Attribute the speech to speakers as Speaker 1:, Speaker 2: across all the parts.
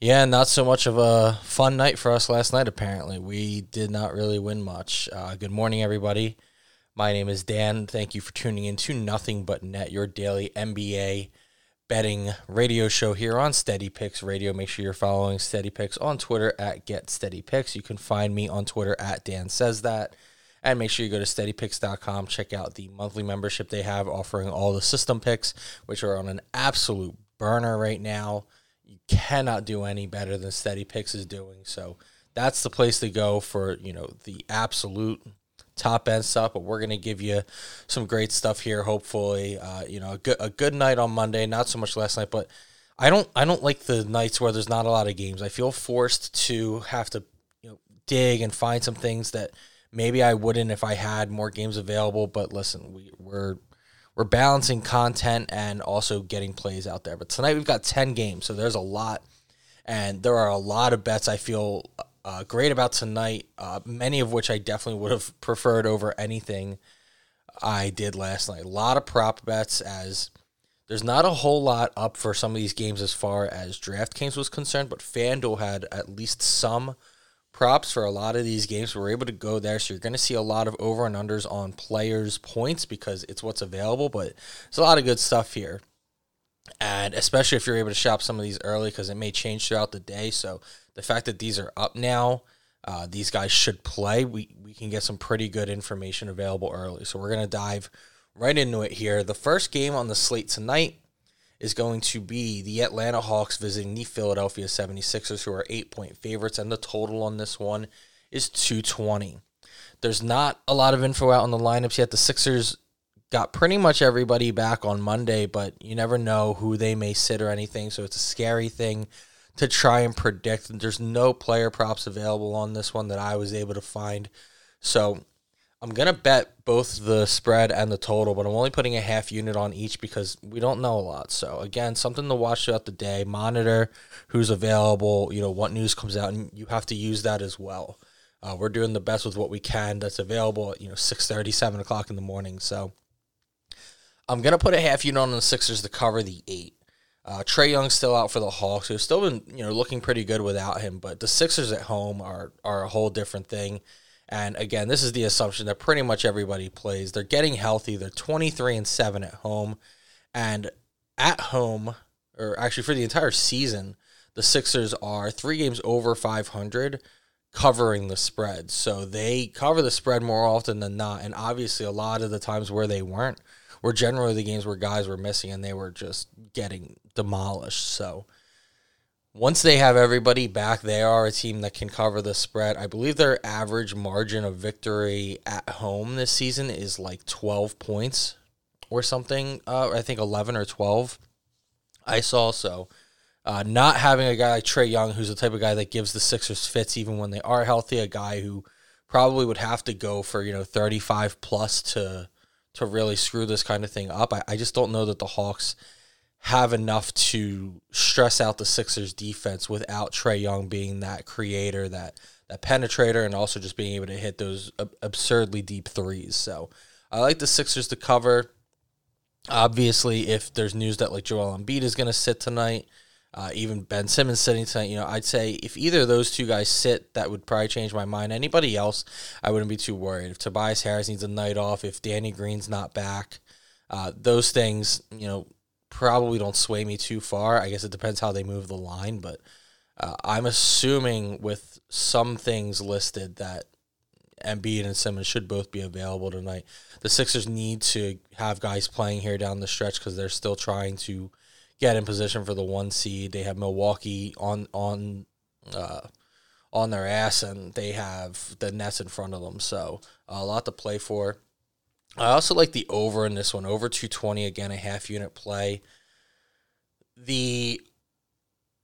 Speaker 1: Yeah, not so much of a fun night for us last night, apparently. We did not really win much. Uh, good morning, everybody. My name is Dan. Thank you for tuning in to Nothing But Net, your daily NBA betting radio show here on Steady Picks Radio. Make sure you're following Steady Picks on Twitter at Get Steady Picks. You can find me on Twitter at Dan Says That. And make sure you go to steadypicks.com, check out the monthly membership they have offering all the system picks, which are on an absolute burner right now you cannot do any better than Steady Picks is doing. So that's the place to go for you know the absolute top end stuff. But we're gonna give you some great stuff here. Hopefully, uh, you know a good a good night on Monday. Not so much last night, but I don't I don't like the nights where there's not a lot of games. I feel forced to have to you know dig and find some things that maybe I wouldn't if I had more games available. But listen, we, we're we're balancing content and also getting plays out there. But tonight we've got 10 games, so there's a lot. And there are a lot of bets I feel uh, great about tonight, uh, many of which I definitely would have preferred over anything I did last night. A lot of prop bets as there's not a whole lot up for some of these games as far as DraftKings was concerned, but FanDuel had at least some props for a lot of these games. We're able to go there, so you're going to see a lot of over and unders on players' points because it's what's available. But there's a lot of good stuff here, and especially if you're able to shop some of these early because it may change throughout the day. So the fact that these are up now. Uh, these guys should play. We we can get some pretty good information available early. So we're gonna dive right into it here. The first game on the slate tonight is going to be the Atlanta Hawks visiting the Philadelphia 76ers, who are eight point favorites, and the total on this one is 220. There's not a lot of info out on the lineups yet. The Sixers got pretty much everybody back on Monday, but you never know who they may sit or anything, so it's a scary thing to try and predict. There's no player props available on this one that I was able to find. So I'm gonna bet both the spread and the total, but I'm only putting a half unit on each because we don't know a lot. So again, something to watch throughout the day. Monitor who's available. You know what news comes out, and you have to use that as well. Uh, we're doing the best with what we can that's available. At, you know, six thirty, seven o'clock in the morning. So I'm gonna put a half unit on the Sixers to cover the eight. Uh, Trae Young's still out for the Hawks, who've still been you know looking pretty good without him, but the Sixers at home are are a whole different thing. And again, this is the assumption that pretty much everybody plays. They're getting healthy. They're 23 and 7 at home. And at home, or actually for the entire season, the Sixers are three games over 500 covering the spread. So they cover the spread more often than not. And obviously, a lot of the times where they weren't were generally the games where guys were missing and they were just getting demolished. So once they have everybody back, they are a team that can cover the spread. I believe their average margin of victory at home this season is like 12 points or something. Uh, I think 11 or 12. I saw so. Uh, not having a guy like Trae Young, who's the type of guy that gives the Sixers fits even when they are healthy, a guy who probably would have to go for you know 35 plus to to really screw this kind of thing up. I, I just don't know that the Hawks have enough to stress out the Sixers defense without Trae Young being that creator, that that penetrator, and also just being able to hit those ab- absurdly deep threes. So I like the Sixers to cover. Obviously, if there's news that like Joel Embiid is going to sit tonight, uh, even Ben Simmons sitting tonight, you know, I'd say if either of those two guys sit, that would probably change my mind. Anybody else, I wouldn't be too worried. If Tobias Harris needs a night off, if Danny Green's not back, uh, those things, you know, probably don't sway me too far. I guess it depends how they move the line, but uh, I'm assuming with some things listed that Embiid and Simmons should both be available tonight. The Sixers need to have guys playing here down the stretch because they're still trying to get in position for the one seed. They have Milwaukee on on uh, on their ass, and they have the Nets in front of them. So a lot to play for. I also like the over in this one, over 220 again, a half unit play. The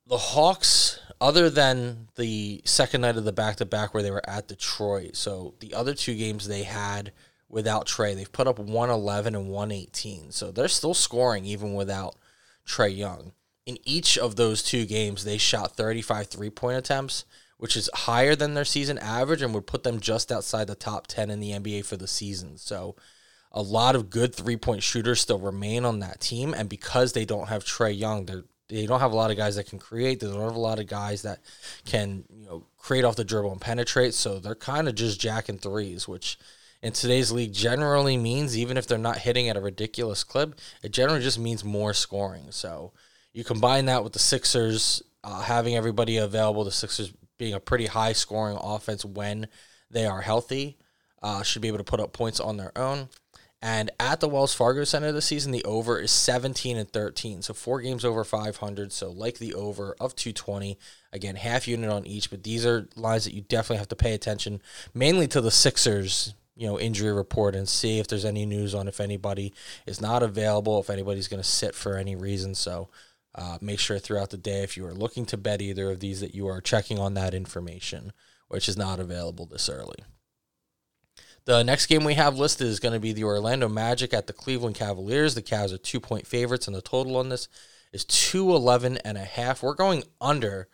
Speaker 1: the Hawks other than the second night of the back to back where they were at Detroit. So the other two games they had without Trae, they've put up 111 and 118. So they're still scoring even without Trae Young. In each of those two games, they shot 35 three point attempts, which is higher than their season average and would put them just outside the top 10 in the NBA for the season. So a lot of good three point shooters still remain on that team. And because they don't have Trae Young, they're they don't have a lot of guys that can create. They don't have a lot of guys that can, you know, create off the dribble and penetrate. So they're kind of just jacking threes, which in today's league generally means even if they're not hitting at a ridiculous clip, it generally just means more scoring. So you combine that with the Sixers uh, having everybody available, the Sixers being a pretty high scoring offense when they are healthy, uh, should be able to put up points on their own. And at the Wells Fargo Center this season, the over is 17 and 13. So four games over 500. So like the over of 220. Again, half unit on each. But these are lines that you definitely have to pay attention, mainly to the Sixers, you know, injury report and see if there's any news on if anybody is not available, if anybody's going to sit for any reason. So uh, make sure throughout the day, if you are looking to bet either of these, that you are checking on that information, which is not available this early. The next game we have listed is going to be the Orlando Magic at the Cleveland Cavaliers. The Cavs are two point favorites, and the total on this is 211 and a half. We're going under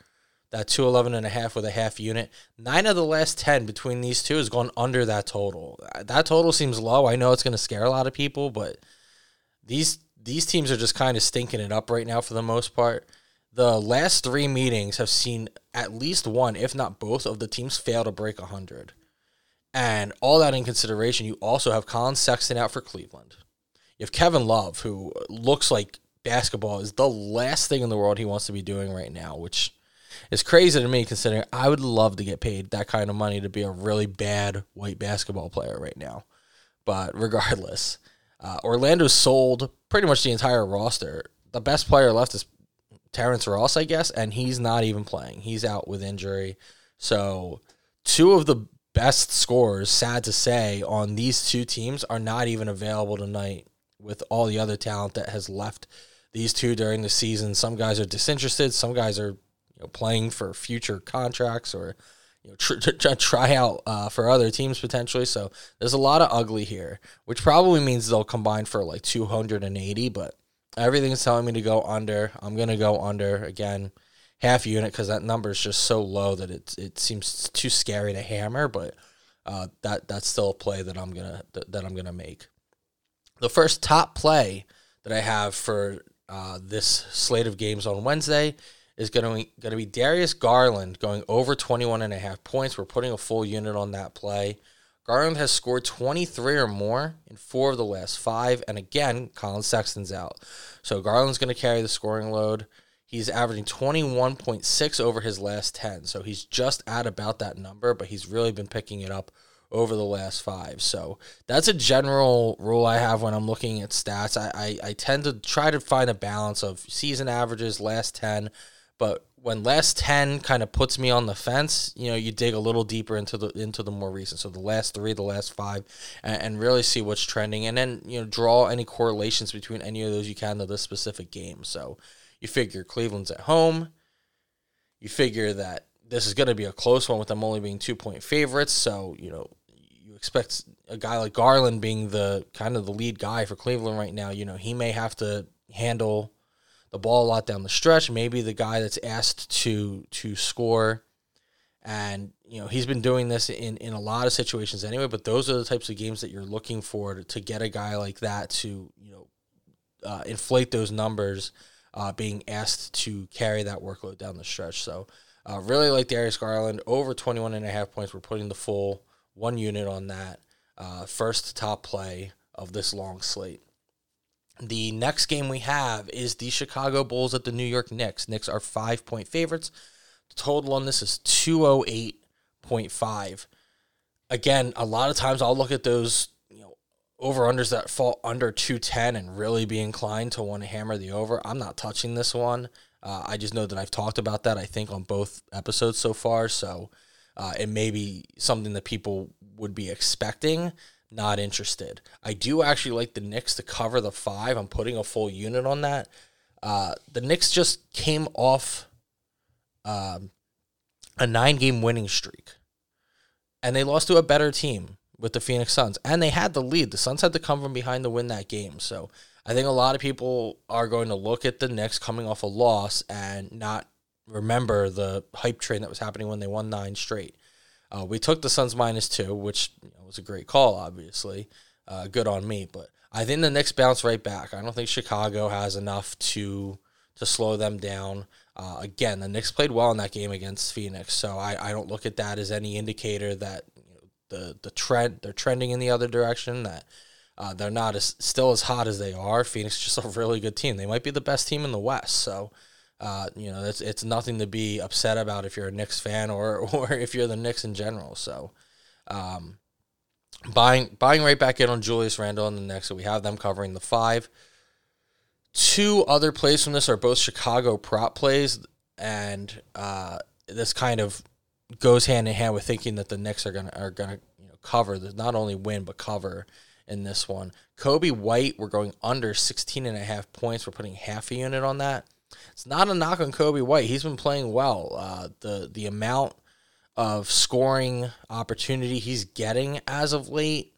Speaker 1: that 211 and a half with a half unit. Nine of the last 10 between these two has gone under that total. That total seems low. I know it's going to scare a lot of people, but these these teams are just kind of stinking it up right now for the most part. The last three meetings have seen at least one, if not both, of the teams fail to break 100. And all that in consideration, you also have Collin Sexton out for Cleveland. You have Kevin Love, who looks like basketball is the last thing in the world he wants to be doing right now, which is crazy to me considering I would love to get paid that kind of money to be a really bad white basketball player right now. But regardless, uh, Orlando sold pretty much the entire roster. The best player left is Terrence Ross, I guess, and he's not even playing. He's out with injury. So, two of the best scores, sad to say, on these two teams are not even available tonight with all the other talent that has left these two during the season. Some guys are disinterested, some guys are you know, playing for future contracts or you know tr- tr- try out uh, for other teams potentially. So there's a lot of ugly here, which probably means they'll combine for like 280. But everything's telling me to go under. I'm gonna go under again half unit because that number is just so low that it it seems too scary to hammer. But uh, that that's still a play that I'm gonna that, I'm gonna make. The first top play that I have for uh, this slate of games on Wednesday is going to going to be Darius Garland going over 21 and a half points. We're putting a full unit on that play. Garland has scored 23 or more in four of the last five, and again, Collin Sexton's out. So Garland's going to carry the scoring load. He's averaging 21.6 over his last 10. So he's just at about that number, but he's really been picking it up over the last five. So that's a general rule I have when I'm looking at stats. I, I, I tend to try to find a balance of season averages, last 10, but when last 10 kind of puts me on the fence, you know, you dig a little deeper into the into the more recent. So the last 3, the last 5 and, and really see what's trending and then, you know, draw any correlations between any of those you can to this specific game. So you figure Cleveland's at home. You figure that this is going to be a close one with them only being two point favorites. So, you know, you expect a guy like Garland being the kind of the lead guy for Cleveland right now. You know, he may have to handle the ball a lot down the stretch. Maybe the guy that's asked to to score. And, you know, he's been doing this in, in a lot of situations anyway, but those are the types of games that you're looking for to, to get a guy like that to, you know, uh, inflate those numbers uh, being asked to carry that workload down the stretch. So, uh, really like Darius Garland over 21 and a half points. We're putting the full one unit on that uh, first top play of this long slate. The next game we have is the Chicago Bulls at the New York Knicks. Knicks are five point favorites. The total on this is 208.5. Again, a lot of times I'll look at those over unders that fall under 210 and really be inclined to want to hammer the over. I'm not touching this one. Uh, I just know that I've talked about that, I think, on both episodes so far. So uh, it may be something that people would be expecting, not interested. I do actually like the Knicks to cover the five. I'm putting a full unit on that. Uh, the Knicks just came off um, a nine game winning streak, and they lost to a better team with the Phoenix Suns, and they had the lead. The Suns had to come from behind to win that game. So I think a lot of people are going to look at the Knicks coming off a loss and not remember the hype train that was happening when they won nine straight. Uh, we took the Suns minus two, which you know, was a great call, obviously. Uh, good on me, but I think the Knicks bounce right back. I don't think Chicago has enough to to slow them down. Uh, again, the Knicks played well in that game against Phoenix, so I, I don't look at that as any indicator that the the trend they're trending in the other direction. That uh, they're not as still as hot as they are. Phoenix just a really good team. They might be the best team in the West. So uh, you know, it's it's nothing to be upset about if you're a Knicks fan or or if you're the Knicks in general. So, um, buying buying right back in on Julius Randle in the Knicks. So we have them covering the five. Two other plays from this are both Chicago prop plays, and uh, this kind of goes hand in hand with thinking that the Knicks are gonna are gonna you know cover, not only win but cover in this one. Coby White, we're going under 16 and a half points. We're putting half a unit on that. It's not a knock on Coby White. He's been playing well. Uh, the the amount of scoring opportunity he's getting as of late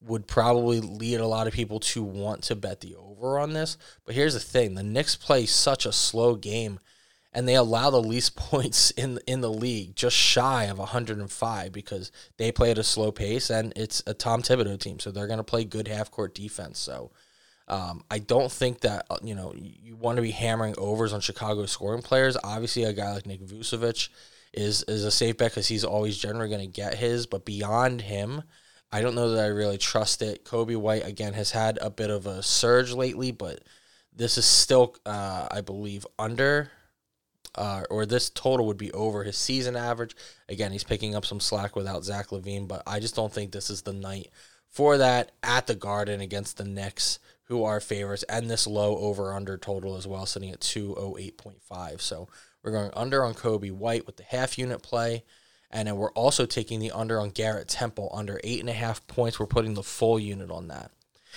Speaker 1: would probably lead a lot of people to want to bet the over on this. But here's the thing: the Knicks play such a slow game, and they allow the least points in in the league, just shy of 105, because they play at a slow pace, and it's a Tom Thibodeau team, so they're going to play good half court defense. So um, I don't think that uh, you know you want to be hammering overs on Chicago scoring players. Obviously, a guy like Nick Vucevic is is a safe bet because he's always generally going to get his. But beyond him, I don't know that I really trust it. Coby White again has had a bit of a surge lately, but this is still, uh, I believe, under. Uh, or this total would be over his season average. Again, he's picking up some slack without Zach LaVine, but I just don't think this is the night for that at the Garden against the Knicks who are favorites, and this low over under total as well, sitting at 208.5. So we're going under on Coby White with the half unit play. And then we're also taking the under on Garrett Temple under eight and a half points. We're putting the full unit on that.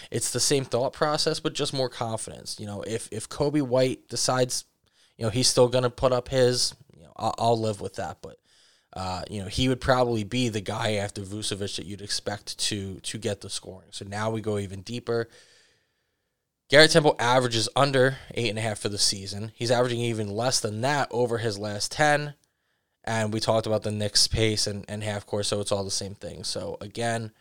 Speaker 1: It's the same thought process, but just more confidence. You know, if if Coby White decides, you know, he's still going to put up his, you know, I'll, I'll live with that. But uh, you know, he would probably be the guy after Vucevic that you'd expect to to get the scoring. So now we go even deeper. Garrett Temple averages under eight and a half for the season. He's averaging even less than that over his last ten. And we talked about the Knicks pace and, and half court, so it's all the same thing. So again,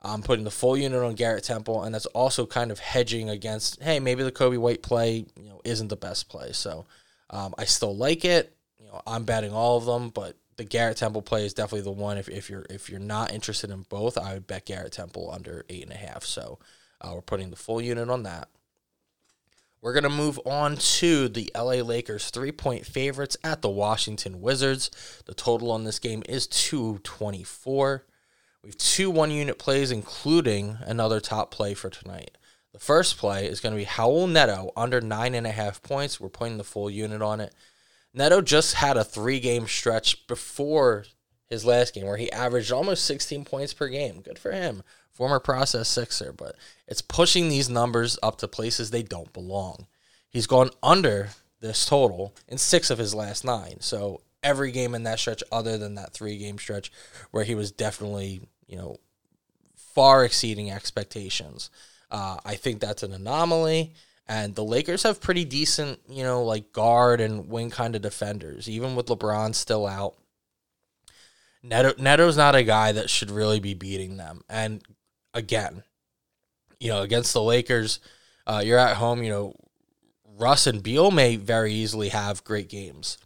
Speaker 1: I'm putting the full unit on Garrett Temple, and that's also kind of hedging against, hey, maybe the Coby White play, you know, isn't the best play. So um, I still like it. You know, I'm betting all of them, but the Garrett Temple play is definitely the one. If, if you're if you're not interested in both, I would bet Garrett Temple under eight and a half. So uh, we're putting the full unit on that. We're going to move on to the LA Lakers three point favorites at the Washington Wizards. The total on this game is 224. We have two one unit plays, including another top play for tonight. The first play is going to be Raul Neto under nine and a half points. We're putting the full unit on it. Neto just had a three game stretch before his last game where he averaged almost 16 points per game. Good for him former process sixer, but it's pushing these numbers up to places they don't belong. He's gone under this total in six of his last nine. So every game in that stretch, other than that three game stretch where he was definitely, you know, far exceeding expectations. Uh, I think that's an anomaly. And the Lakers have pretty decent, you know, like guard and wing kind of defenders, even with LeBron still out. Neto, Neto's not a guy that should really be beating them. And again. You know, against the Lakers, uh, you're at home. You know, Russ and Beal may very easily have great games.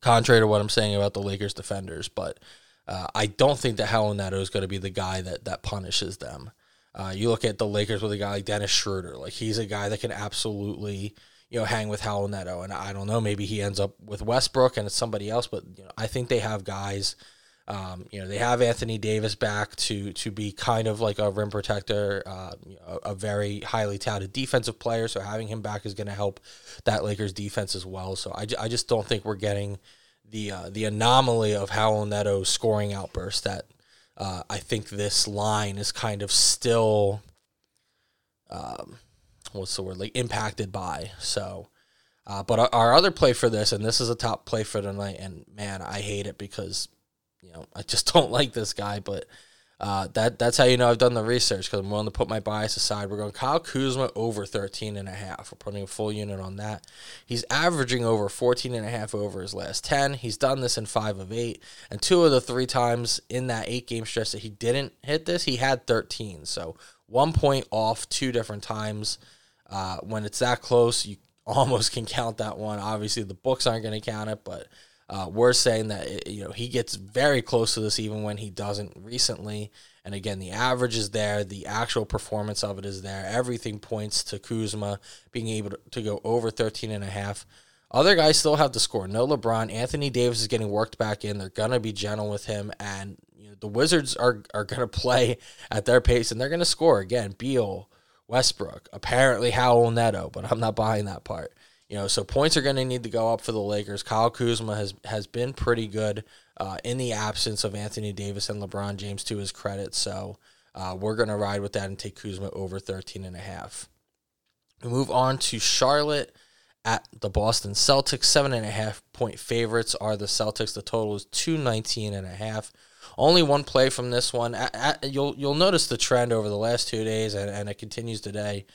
Speaker 1: Contrary to what I'm saying about the Lakers defenders, but uh, I don't think that Raul Neto is going to be the guy that that punishes them. Uh, you look at the Lakers with a guy like Dennis Schroeder, like he's a guy that can absolutely you know hang with Raul Neto, and I don't know, maybe he ends up with Westbrook and it's somebody else, but you know I think they have guys um, you know, they have Anthony Davis back to to be kind of like a rim protector, uh, you know, a, very highly touted defensive player. So having him back is going to help that Lakers defense as well. So I, I just don't think we're getting the uh, the anomaly of Raul Neto's scoring outburst that uh, I think this line is kind of still, um, what's the word, like impacted by. So Uh, but our, our, other play for this, and this is a top play for tonight, and man, I hate it because you know I just don't like this guy. But uh, that that's how you know I've done the research because I'm willing to put my bias aside. We're going Kyle Kuzma over 13 and a half. We're putting a full unit on that. He's averaging over 14 and a half over his last 10. He's done this in 5 of 8 and two of the 3 times in that 8 game stretch that he didn't hit this, he had 13. So, 1 point off two different times. Uh, when it's that close, you almost can count that one. Obviously, the books aren't going to count it, but uh, we're saying that you know he gets very close to this even when he doesn't recently. And again, the average is there, the actual performance of it is there. Everything points to Kuzma being able to, to go over 13 and a half. Other guys still have to score. No LeBron. Anthony Davis is getting worked back in. They're gonna be gentle with him, and you know, the Wizards are are gonna play at their pace, and they're gonna score again. Beal, Westbrook, apparently Raul Neto, but I'm not buying that part. You know, so points are going to need to go up for the Lakers. Kyle Kuzma has has been pretty good uh, in the absence of Anthony Davis and LeBron James to his credit. So uh, we're going to ride with that and take Kuzma over 13 and a half. We move on to Charlotte at the Boston Celtics. Seven and a half point favorites are the Celtics. The total is 219 and a half. Only one play from this one. At, at, you'll you'll notice the trend over the last two days, and, and it continues today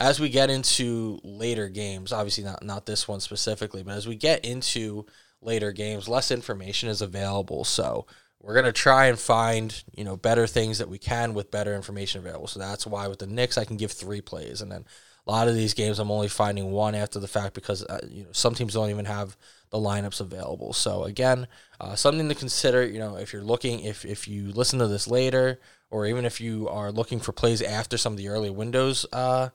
Speaker 1: as we get into later games, obviously not not this one specifically, but as we get into later games, less information is available. So we're gonna try and find you know better things that we can with better information available. So that's why with the Knicks, I can give three plays, and then a lot of these games, I'm only finding one after the fact because uh, you know some teams don't even have the lineups available. So again, uh, something to consider. You know, if you're looking, if if you listen to this later, or even if you are looking for plays after some of the early windows. Uh,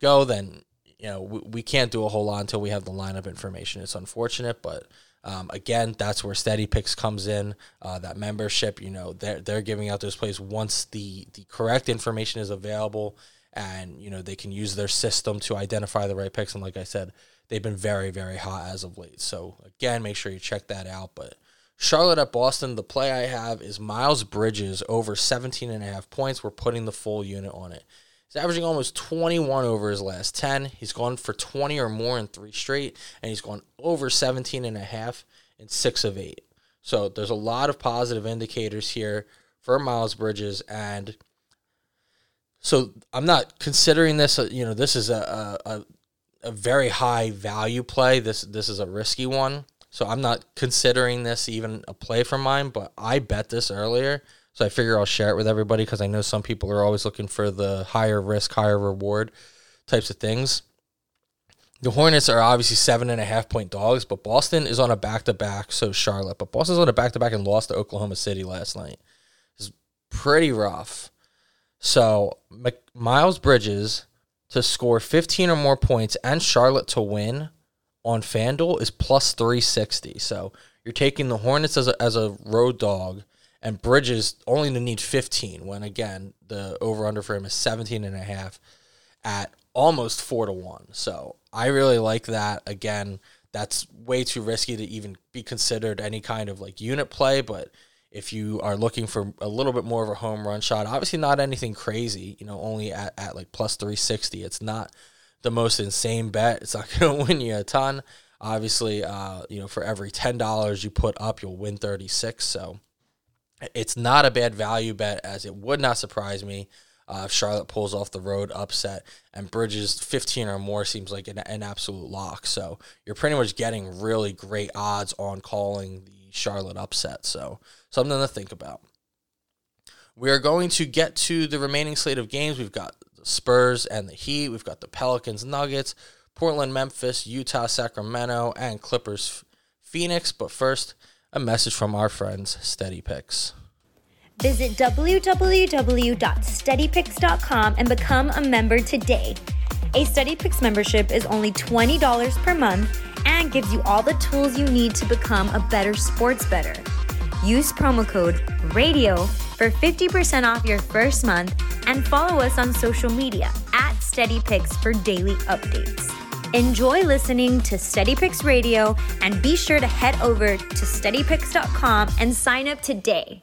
Speaker 1: go, then you know we, we can't do a whole lot until we have the lineup information. It's unfortunate, but um, again, that's where Steady Picks comes in. Uh, that membership, you know, they're they're giving out those plays once the the correct information is available, and you know they can use their system to identify the right picks. And like I said, they've been very very hot as of late. So again, make sure you check that out. But Charlotte at Boston, the play I have is Miles Bridges over 17 and a half points. We're putting the full unit on it. He's averaging almost 21 over his last 10. He's gone for 20 or more in three straight, and he's gone over 17 and a half in six of eight. So there's a lot of positive indicators here for Miles Bridges, and so I'm not considering this. Uh, you know, this is a, a a very high value play. This this is a risky one, so I'm not considering this even a play for mine. But I bet this earlier so I figure I'll share it with everybody because I know some people are always looking for the higher risk, higher reward types of things. The Hornets are obviously seven and a half point dogs, but Boston is on a back to back. So Charlotte, but Boston's on a back to back and lost to Oklahoma City last night. It's pretty rough. So Miles Bridges to score 15 or more points and Charlotte to win on FanDuel is plus 360. So you're taking the Hornets as a, as a road dog and Bridges only to need 15 when again the over under for him is 17 and a half at almost 4 to 1. So, I really like that. Again, that's way too risky to even be considered any kind of like unit play, but if you are looking for a little bit more of a home run shot, obviously not anything crazy, you know, only at, at like plus 360. It's not the most insane bet. It's not going to win you a ton. Obviously, uh, you know, for every $10 you put up, you'll win 36. So it's not a bad value bet, as it would not surprise me uh, if Charlotte pulls off the road upset and Bridges 15 or more seems like an, an absolute lock. So you're pretty much getting really great odds on calling the Charlotte upset. So something to think about. We are going to get to the remaining slate of games. We've got the Spurs and the Heat. We've got the Pelicans, Nuggets, Portland, Memphis, Utah, Sacramento, and Clippers, Phoenix. But first, a message from our friends, Steady Picks.
Speaker 2: Visit www.steadypicks.com and become a member today. A Steady Picks membership is only $20 per month and gives you all the tools you need to become a better sports bettor. Use promo code RADIO for 50% off your first month and follow us on social media at Steady Picks for daily updates. Enjoy listening to Steady Picks Radio and be sure to head over to steadypicks.com and sign up today.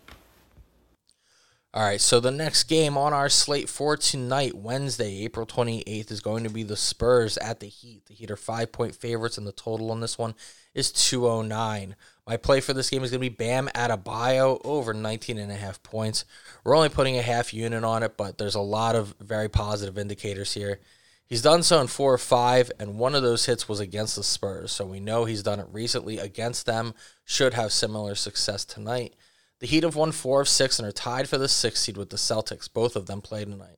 Speaker 1: All right, so the next game on our slate for tonight, Wednesday, April 28th, is going to be the Spurs at the Heat. The Heat are five point favorites, and the total on this one is 209. My play for this game is going to be Bam Adebayo over 19 and a half points. We're only putting a half unit on it, but there's a lot of very positive indicators here. He's done so in four or five, and one of those hits was against the Spurs, so we know he's done it recently against them. Should have similar success tonight. The Heat have won four of six and are tied for the sixth seed with the Celtics. Both of them play tonight.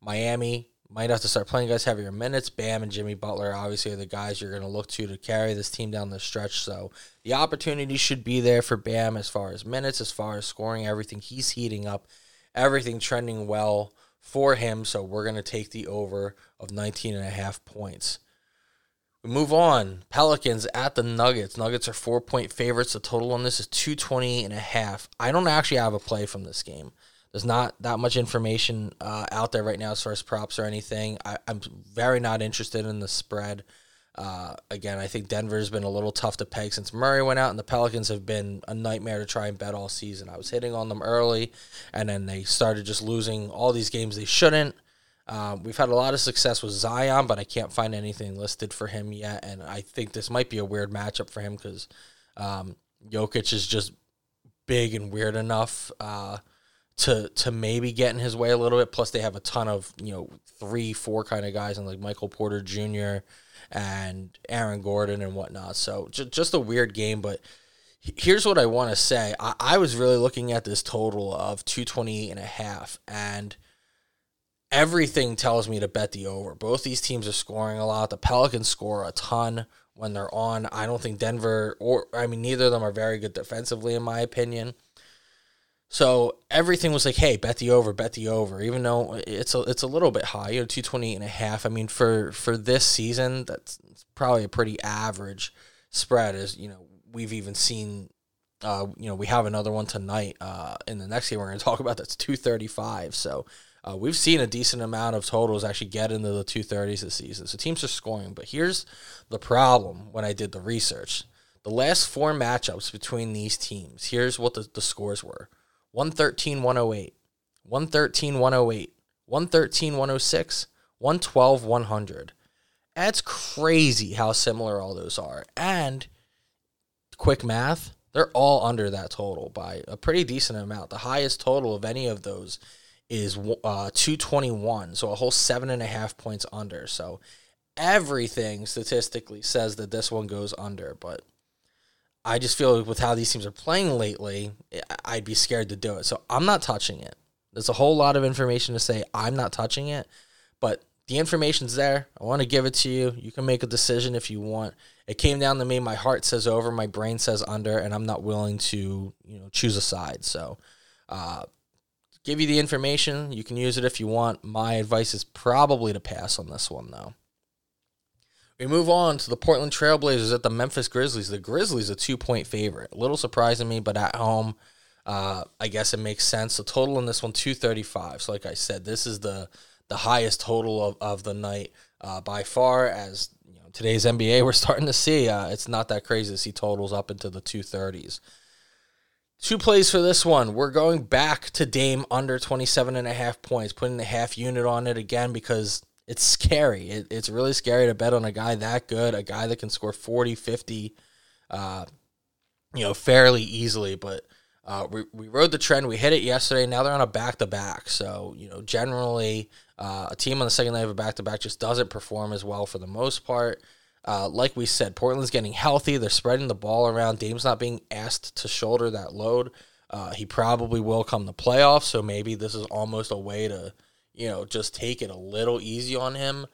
Speaker 1: Miami might have to start playing guys heavier minutes. Bam and Jimmy Butler obviously are the guys you're going to look to to carry this team down the stretch. So the opportunity should be there for Bam as far as minutes, as far as scoring, everything. He's heating up, everything trending well for him. So we're going to take the over of 19 and a half points. We move on. Pelicans at the Nuggets. Nuggets are four point favorites. The total on this is 220 and a half. I don't actually have a play from this game. There's not that much information uh, out there right now as far as props or anything. I, am very not interested in the spread. Uh, again, I think Denver's been a little tough to peg since Murray went out, and the Pelicans have been a nightmare to try and bet all season. I was hitting on them early, and then they started just losing all these games they shouldn't. Um, we've had a lot of success with Zion, but I can't find anything listed for him yet. And I think this might be a weird matchup for him because um, Jokic is just big and weird enough uh, to to maybe get in his way a little bit. Plus, they have a ton of you know three, four kind of guys, and like Michael Porter Jr. and Aaron Gordon and whatnot. So j- just a weird game, but here's what I want to say. I, I was really looking at this total of 228 and a half and everything tells me to bet the over. Both these teams are scoring a lot. The Pelicans score a ton when they're on. I don't think Denver or I mean neither of them are very good defensively in my opinion. So everything was like, hey, bet the over, bet the over, even though it's a it's a little bit high, you know, 228 and a half. I mean, for for this season, that's probably a pretty average spread as, you know, we've even seen uh, you know, we have another one tonight. Uh, in the next game we're going to talk about that's 235. So uh, we've seen a decent amount of totals actually get into the 230s this season. So teams are scoring. But here's the problem when I did the research the last four matchups between these teams, here's what the, the scores were 113 108, 113 108, 113 106, 112 100. That's crazy how similar all those are. And quick math, they're all under that total by a pretty decent amount. The highest total of any of those is uh, 221, so a whole seven and a half points under. So everything statistically says that this one goes under, but I just feel with how these teams are playing lately, I'd be scared to do it. So I'm not touching it. There's a whole lot of information to say I'm not touching it, but the information's there. I want to give it to you. You can make a decision if you want. It came down to me. My heart says over, my brain says under, and I'm not willing to, you know, choose a side. So, uh, give you the information. You can use it if you want. My advice is probably to pass on this one, though. We move on to the Portland Trailblazers at the Memphis Grizzlies. The Grizzlies a two point favorite. A little surprising me, but at home, uh, I guess it makes sense. The total in this one two thirty five. So like I said, this is the the highest total of, of the night uh, by far. As you know, today's NBA, we're starting to see uh, it's not that crazy to see totals up into the two thirties. Two plays for this one. We're going back to Dame under 27 and a half points, putting the half unit on it again because it's scary. It, it's really scary to bet on a guy that good, a guy that can score 40, 50, uh, you know, fairly easily. But uh, we, we rode the trend. We hit it yesterday. Now they're on a back to back. So, you know, generally uh, a team on the second leg of a back to back just doesn't perform as well for the most part. Uh, like we said, Portland's getting healthy. They're spreading the ball around. Dame's not being asked to shoulder that load. Uh, he probably will come the playoffs, so maybe this is almost a way to, you know, just take it a little easy on him.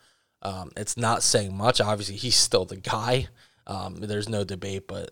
Speaker 1: Um, it's not saying much. Obviously, he's still the guy. Um, there's no debate, but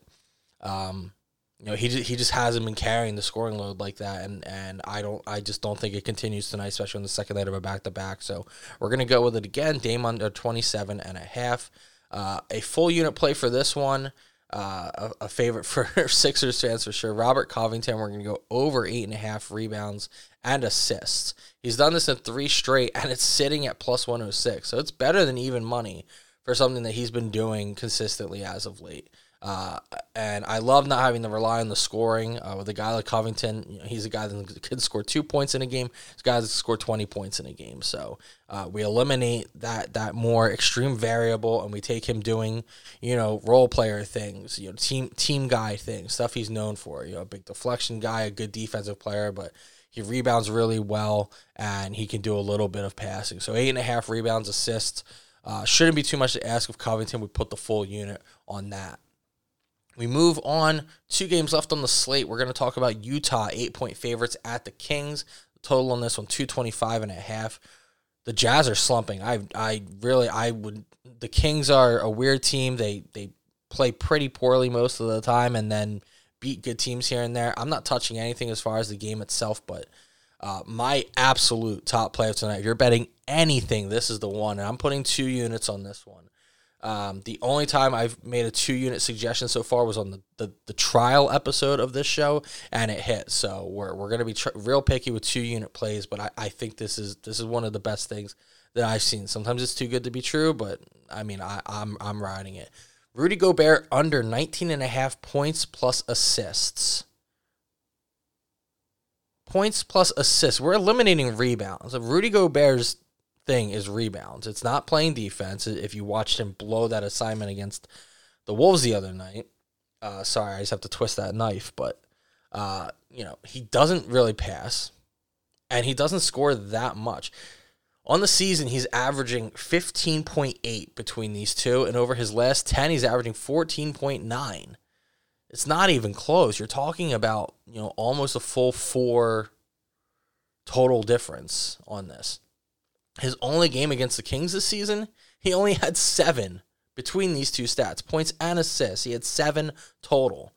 Speaker 1: um, you know, he he just hasn't been carrying the scoring load like that, and and I don't, I just don't think it continues tonight, especially on the second night of a back to back. So we're gonna go with it again. Dame under 27 and a half. Uh, a full unit play for this one. Uh, a, a, favorite for Sixers fans for sure. Robert Covington, we're going to go over eight and a half rebounds and assists. He's done this in three straight, and it's sitting at plus 106. So it's better than even money for something that he's been doing consistently as of late. Uh, and I love not having to rely on the scoring uh, with a guy like Covington. You know, he's a guy that can score two points in a game. A guy that score twenty points in a game. So uh, we eliminate that that more extreme variable, and we take him doing you know role player things, you know team team guy things, stuff he's known for. You know, a big deflection guy, a good defensive player, but he rebounds really well, and he can do a little bit of passing. So eight and a half rebounds, assists. Uh, shouldn't be too much to ask of Covington. We put the full unit on that. We move on. Two games left on the slate. We're going to talk about Utah, eight point favorites at the Kings. Total on this one, 225 and a half. The Jazz are slumping. I I really I would the Kings are a weird team. They they play pretty poorly most of the time and then beat good teams here and there. I'm not touching anything as far as the game itself, but uh, my absolute top play of tonight. If you're betting anything, this is the one, and I'm putting two units on this one. Um, the only time I've made a two unit suggestion so far was on the, the, the, trial episode of this show, and it hit. So we're, we're going to be tr- real picky with two unit plays, but I, I think this is this is one of the best things that I've seen. Sometimes it's too good to be true, but I mean I, I'm I'm riding it. Rudy Gobert under 19 and a half points plus assists. Points plus assists. We're eliminating rebounds. Rudy Gobert's thing is rebounds. It's not playing defense. If you watched him blow that assignment against the Wolves the other night, uh, sorry, I just have to twist that knife, but uh, you know he doesn't really pass, and he doesn't score that much. On the season, he's averaging 15.8 between these two, and over his last 10, he's averaging 14.9. It's not even close. You're talking about, you know, almost a full four total difference on this. His only game against the Kings this season, he only had seven between these two stats points and assists. He had seven total.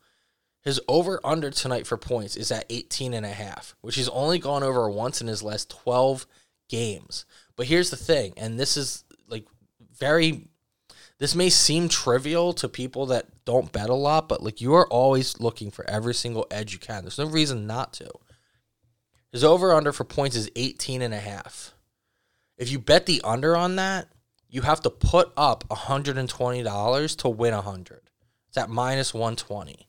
Speaker 1: His over under tonight for points is at 18 and a half, which he's only gone over once in his last 12 games. But here's the thing, and this is like very this may seem trivial to people that don't bet a lot, but like you are always looking for every single edge you can. There's no reason not to. His over under for points is 18 and a half. If you bet the under on that, you have to put up $120 to win 100. It's at minus 120.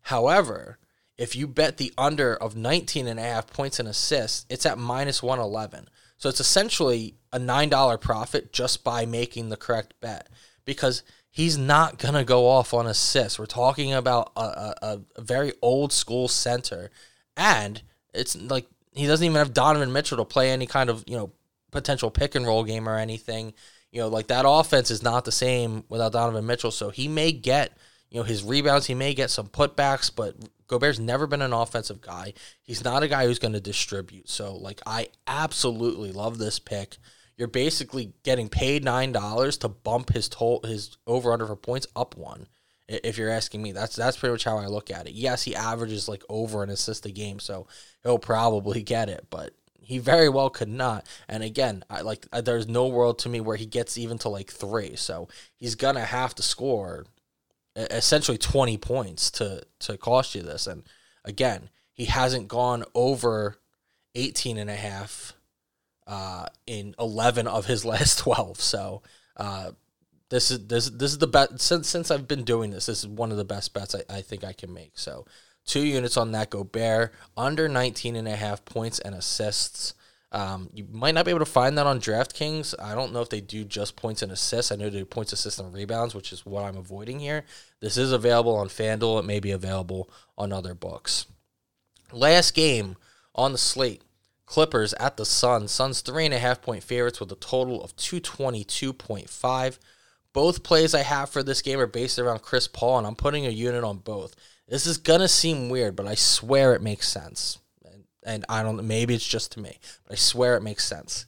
Speaker 1: However, if you bet the under of 19 and a half points and assists, it's at minus 111. So it's essentially a $9 profit just by making the correct bet because he's not going to go off on assists. We're talking about a, a, a very old school center. And it's like he doesn't even have Donovan Mitchell to play any kind of, you know, potential pick and roll game or anything. You know, like that offense is not the same without Donovan Mitchell. So he may get, you know, his rebounds, he may get some putbacks, but Gobert's never been an offensive guy. He's not a guy who's going to distribute. So, like, I absolutely love this pick. You're basically getting paid nine dollars to bump his total, his over under for points up one. If you're asking me, that's that's pretty much how I look at it. Yes, he averages like over an assist a game, so he'll probably get it. But he very well could not. And again, I like there's no world to me where he gets even to like three. So he's gonna have to score essentially 20 points to to cost you this. And again, he hasn't gone over 18 and a half uh, in 11 of his last 12. So uh, this is this this is the best since since I've been doing this. This is one of the best bets I, I think I can make. So Two units on that Gobert, under 19 and a half points and assists. Um, you might not be able to find that on DraftKings. I don't know if they do just points and assists. I know they do points, assists, and rebounds, which is what I'm avoiding here. This is available on FanDuel. It may be available on other books. Last game on the slate Clippers at the Suns. Suns three and a half point favorites with a total of 222.5. Both plays I have for this game are based around Chris Paul, and I'm putting a unit on both. This is gonna seem weird, but I swear it makes sense. And, and I don't. Maybe it's just to me, but I swear it makes sense.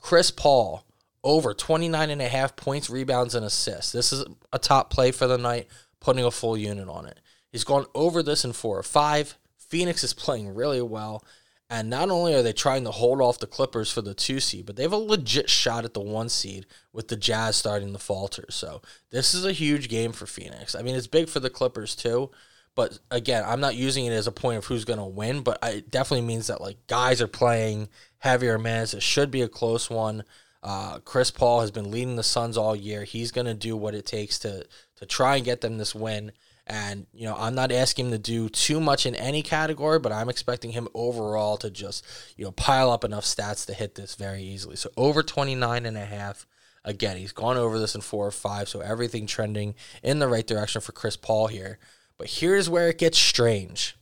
Speaker 1: Chris Paul over 29 and a half points, rebounds, and assists. This is a top play for the night, putting a full unit on it. He's gone over this in four or five. Phoenix is playing really well. And not only are they trying to hold off the Clippers for the two seed, but they have a legit shot at the one seed with the Jazz starting to falter. So this is a huge game for Phoenix. I mean, it's big for the Clippers too. But again, I'm not using it as a point of who's going to win, but it definitely means that like guys are playing heavier minutes. It should be a close one. Uh, Chris Paul has been leading the Suns all year. He's going to do what it takes to to try and get them this win. And, you know, I'm not asking him to do too much in any category, but I'm expecting him overall to just, you know, pile up enough stats to hit this very easily. So over 29 and a half. Again, he's gone over this in four or five, so everything trending in the right direction for Chris Paul here. But here's where it gets strange.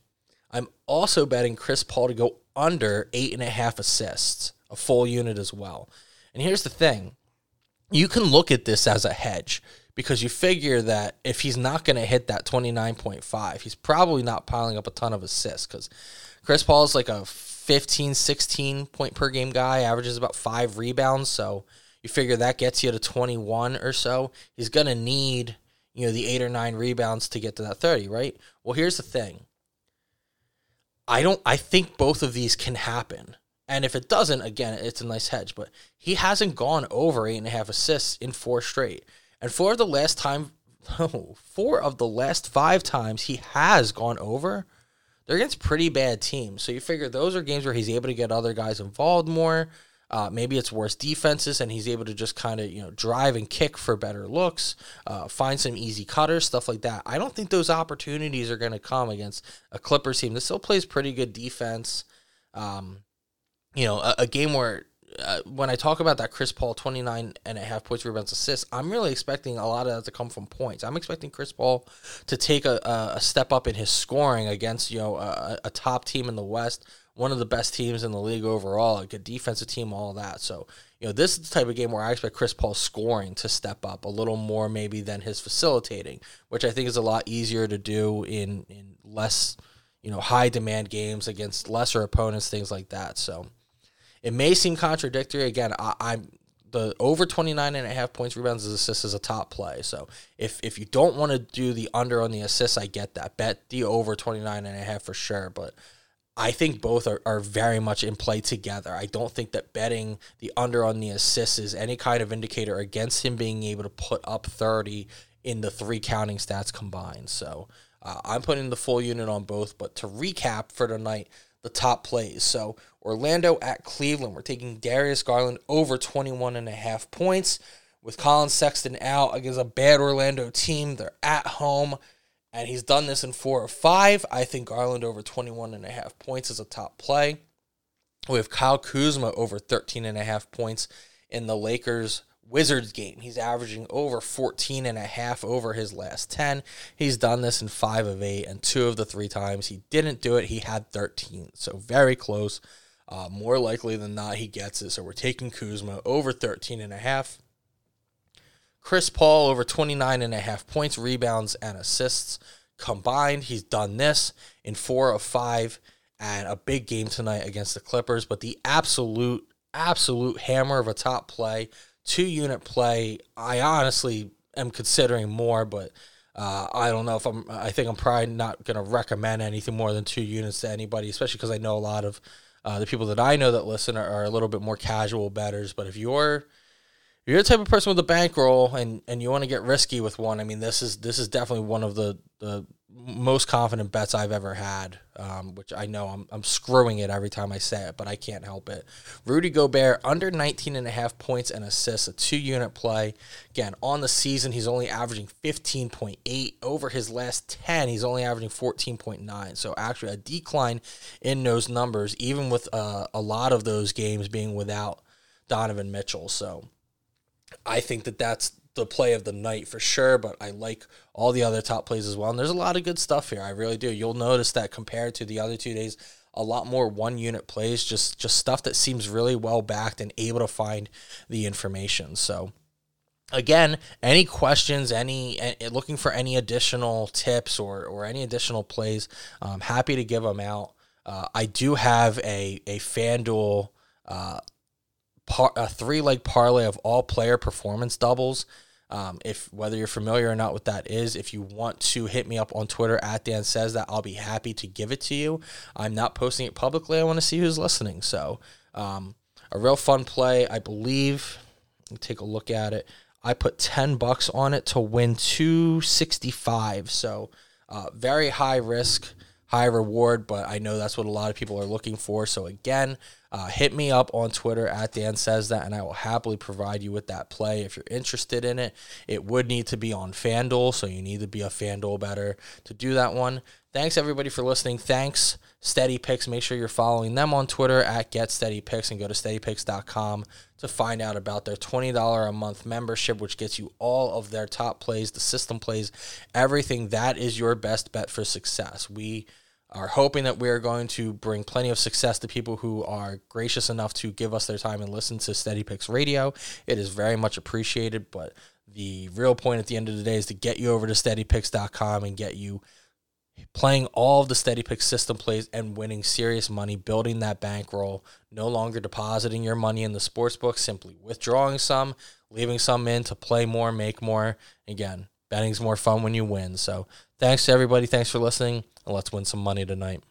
Speaker 1: I'm also betting Chris Paul to go under eight and a half assists, a full unit as well. And here's the thing you can look at this as a hedge because you figure that if he's not going to hit that 29.5, he's probably not piling up a ton of assists because Chris Paul is like a 15, 16 point per game guy, averages about five rebounds. So you figure that gets you to 21 or so. He's going to need, you know, the eight or nine rebounds to get to that 30, right? Well, here's the thing. I don't, I think both of these can happen. And if it doesn't, again, it's a nice hedge. But he hasn't gone over eight and a half assists in four straight. And four of the last time, four of the last five times he has gone over, they're against pretty bad teams. So you figure those are games where he's able to get other guys involved more. Uh, maybe it's worse defenses, and he's able to just kind of you know drive and kick for better looks, uh, find some easy cutters, stuff like that. I don't think those opportunities are going to come against a Clippers team that still plays pretty good defense. Um, you know, a, a game where uh, when I talk about that Chris Paul 29 and a half points, rebounds, assists, I'm really expecting a lot of that to come from points. I'm expecting Chris Paul to take a, a step up in his scoring against, you know, a, a, top team in the West, one of the best teams in the league overall, a good defensive team, all that. So, you know, this is the type of game where I expect Chris Paul's scoring to step up a little more maybe than his facilitating, which I think is a lot easier to do in, in less, you know, high demand games against lesser opponents, things like that. So, it may seem contradictory. Again, I, I'm the over 29 and a half points, rebounds, and assists is a top play. So if if you don't want to do the under on the assists, I get that. Bet the over 29 and a half for sure. But I think both are, are very much in play together. I don't think that betting the under on the assists is any kind of indicator against him being able to put up 30 in the three counting stats combined. So uh, I'm putting the full unit on both. But to recap for tonight, the top plays. So Orlando at Cleveland. We're taking Darius Garland over 21 and a half points with Collin Sexton out against a bad Orlando team. They're at home and he's done this in 4 or 5. I think Garland over 21 and a half points is a top play. We have Kyle Kuzma over 13 and a half points in the Lakers Wizards game. He's averaging over 14 and a half over his last 10. He's done this in 5 of 8 and 2 of the 3 times he didn't do it, he had 13. So very close. Uh, more likely than not he gets it. So we're taking Kuzma over 13 and a half. Chris Paul over 29 and a half points, rebounds and assists combined. He's done this in 4 of 5 and a big game tonight against the Clippers, but the absolute absolute hammer of a top play two unit play, I honestly am considering more, but uh, I don't know if I'm. I think I'm probably not going to recommend anything more than two units to anybody, especially because I know a lot of uh, the people that I know that listen are, are, a little bit more casual bettors. But if you're if you're the type of person with a bankroll and, and you want to get risky with one, I mean this is this is definitely one of the, the most confident bets I've ever had, um, which I know I'm, I'm screwing it every time I say it, but I can't help it. Rudy Gobert, under 19 and a half points and assists, a two unit play. Again, on the season, he's only averaging 15.8. Over his last 10, he's only averaging 14.9. So actually, a decline in those numbers, even with uh, a lot of those games being without Donovan Mitchell. So I think that that's the play of the night for sure, but I like all the other top plays as well. And there's a lot of good stuff here. I really do. You'll notice that compared to the other two days, a lot more one unit plays, just just stuff that seems really well backed and able to find the information. So again, any questions, any looking for any additional tips or or any additional plays, I'm happy to give them out. Uh, I do have a a FanDuel uh, par, a three leg parlay of all player performance doubles. Um, if whether you're familiar or not what that is, if you want to hit me up on Twitter at Dan says that, I'll be happy to give it to you. I'm not posting it publicly. I want to see who's listening. So, um, a real fun play. I believe. take a look at it. I put ten bucks on it to win two sixty five. So, uh, very high risk high reward, but I know that's what a lot of people are looking for. So again, uh, hit me up on Twitter at Dan says that, and I will happily provide you with that play if you're interested in it. It would need to be on FanDuel, so you need to be a FanDuel bettor to do that one. Thanks everybody for listening. Thanks Steady Picks. Make sure you're following them on Twitter at Get Steady Picks and go to steadypicks.com to find out about their $20 a month membership, which gets you all of their top plays, the system plays, everything. That is your best bet for success. We are hoping that we are going to bring plenty of success to people who are gracious enough to give us their time and listen to Steady Picks Radio. It is very much appreciated, but the real point at the end of the day is to get you over to steadypicks.com and get you playing all of the steady pick system plays and winning serious money, building that bankroll, no longer depositing your money in the sports book, simply withdrawing some, leaving some in to play more, make more. Again, betting's more fun when you win. So thanks to everybody. Thanks for listening, and let's win some money tonight.